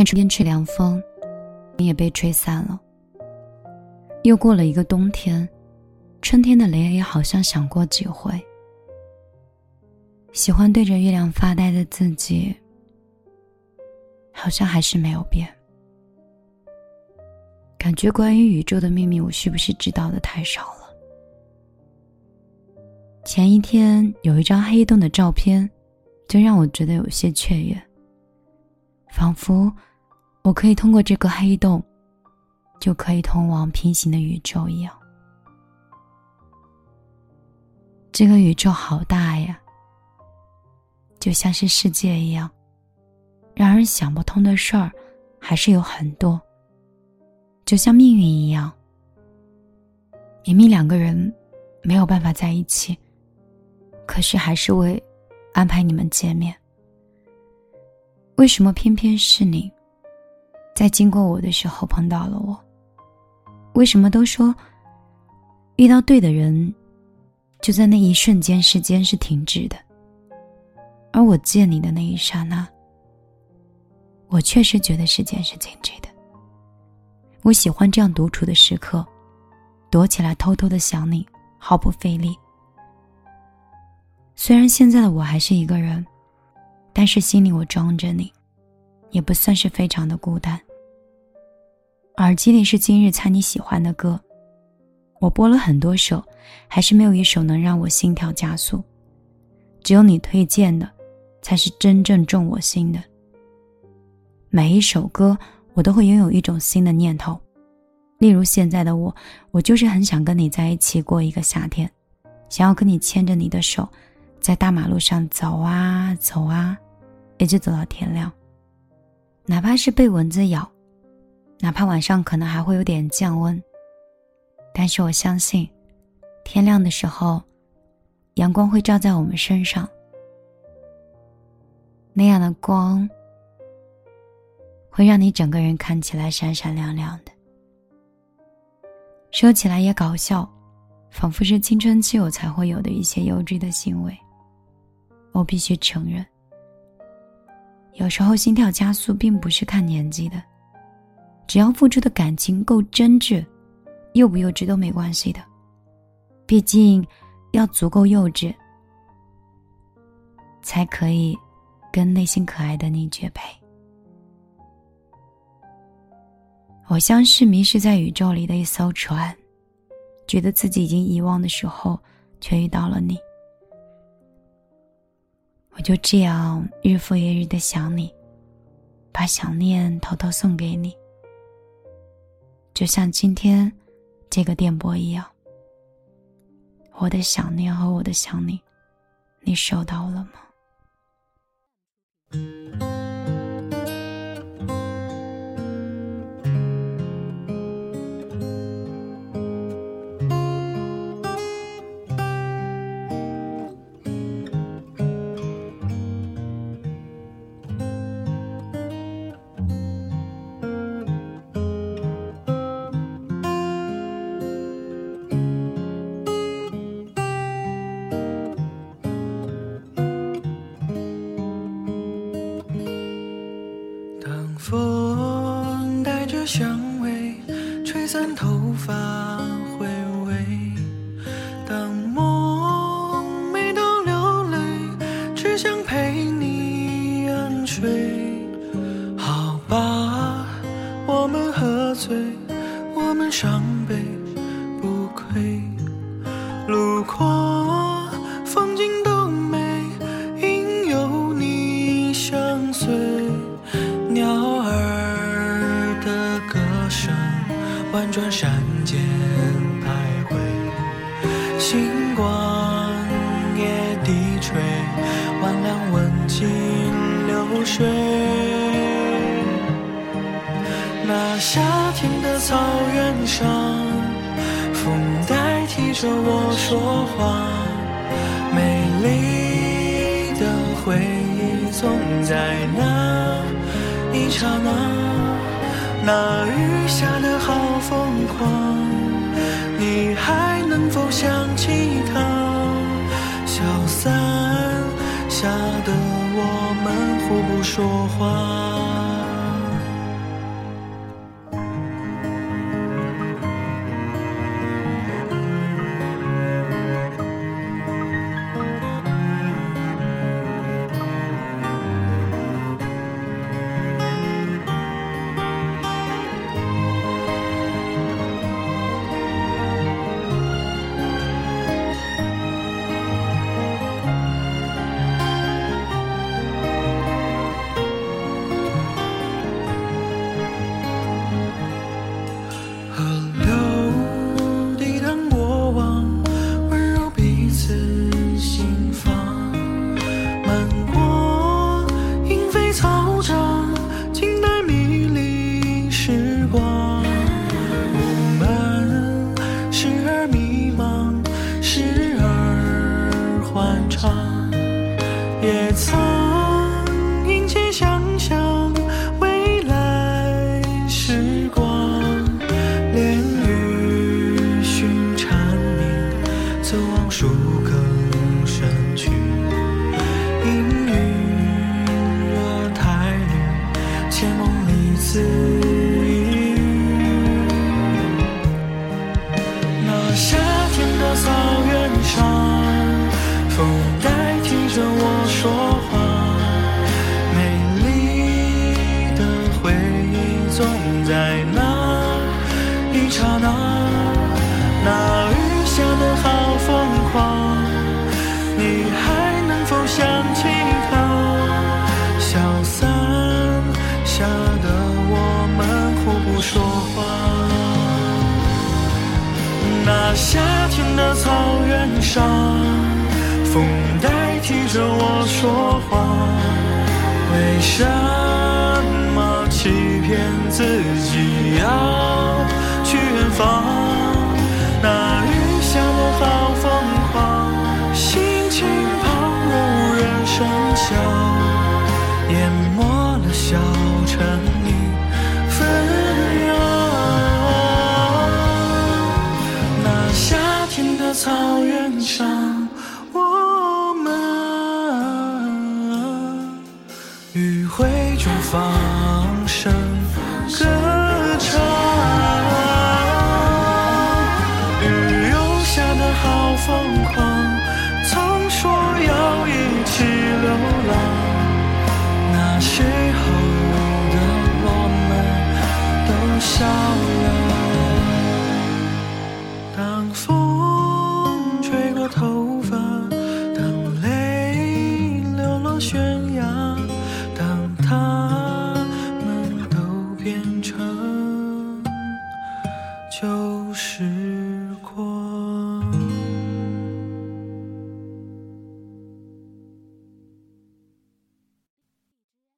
像春天吹凉风，你也被吹散了。又过了一个冬天，春天的雷也好像响过几回。喜欢对着月亮发呆的自己，好像还是没有变。感觉关于宇宙的秘密，我是不是知道的太少了？前一天有一张黑洞的照片，就让我觉得有些雀跃，仿佛我可以通过这个黑洞，就可以通往平行的宇宙一样。这个宇宙好大呀，就像是世界一样，让人想不通的事儿还是有很多。就像命运一样，明明两个人没有办法在一起，可是还是会安排你们见面。为什么偏偏是你，在经过我的时候碰到了我？为什么都说遇到对的人，就在那一瞬间时间是停止的？而我见你的那一刹那，我确实觉得时间是静止的。我喜欢这样独处的时刻，躲起来偷偷的想你，毫不费力。虽然现在的我还是一个人，但是心里我装着你，也不算是非常的孤单。耳机里是今日猜你喜欢的歌，我播了很多首，还是没有一首能让我心跳加速。只有你推荐的，才是真正中我心的。每一首歌。我都会拥有一种新的念头，例如现在的我，我就是很想跟你在一起过一个夏天，想要跟你牵着你的手，在大马路上走啊走啊，一直走到天亮。哪怕是被蚊子咬，哪怕晚上可能还会有点降温，但是我相信，天亮的时候，阳光会照在我们身上，那样的光。会让你整个人看起来闪闪亮亮的。说起来也搞笑，仿佛是青春期我才会有的一些幼稚的行为。我必须承认，有时候心跳加速并不是看年纪的，只要付出的感情够真挚，幼不幼稚都没关系的。毕竟，要足够幼稚，才可以跟内心可爱的你绝配。我像是迷失在宇宙里的一艘船，觉得自己已经遗忘的时候，却遇到了你。我就这样日复一日的想你，把想念偷偷送给你，就像今天这个电波一样。我的想念和我的想你，你收到了吗？散头发回味，当梦美到流泪，只想陪你安睡。好吧，我们喝醉，我们伤悲星光也低垂，万两温情流水。那夏天的草原上，风代替着我说话，美丽的回忆总在那一刹那。那雨下的好疯狂，你还能否想说话。也代替着我说话。美丽的回忆总在那一刹那。那雨下的好疯狂，你还能否想起他？小伞下的我们互不说话。那夏天的草原上，着我说话。为什么欺骗自己要去远方？那雨下的好疯狂，心情旁若无人声响，淹没余晖中放声歌唱。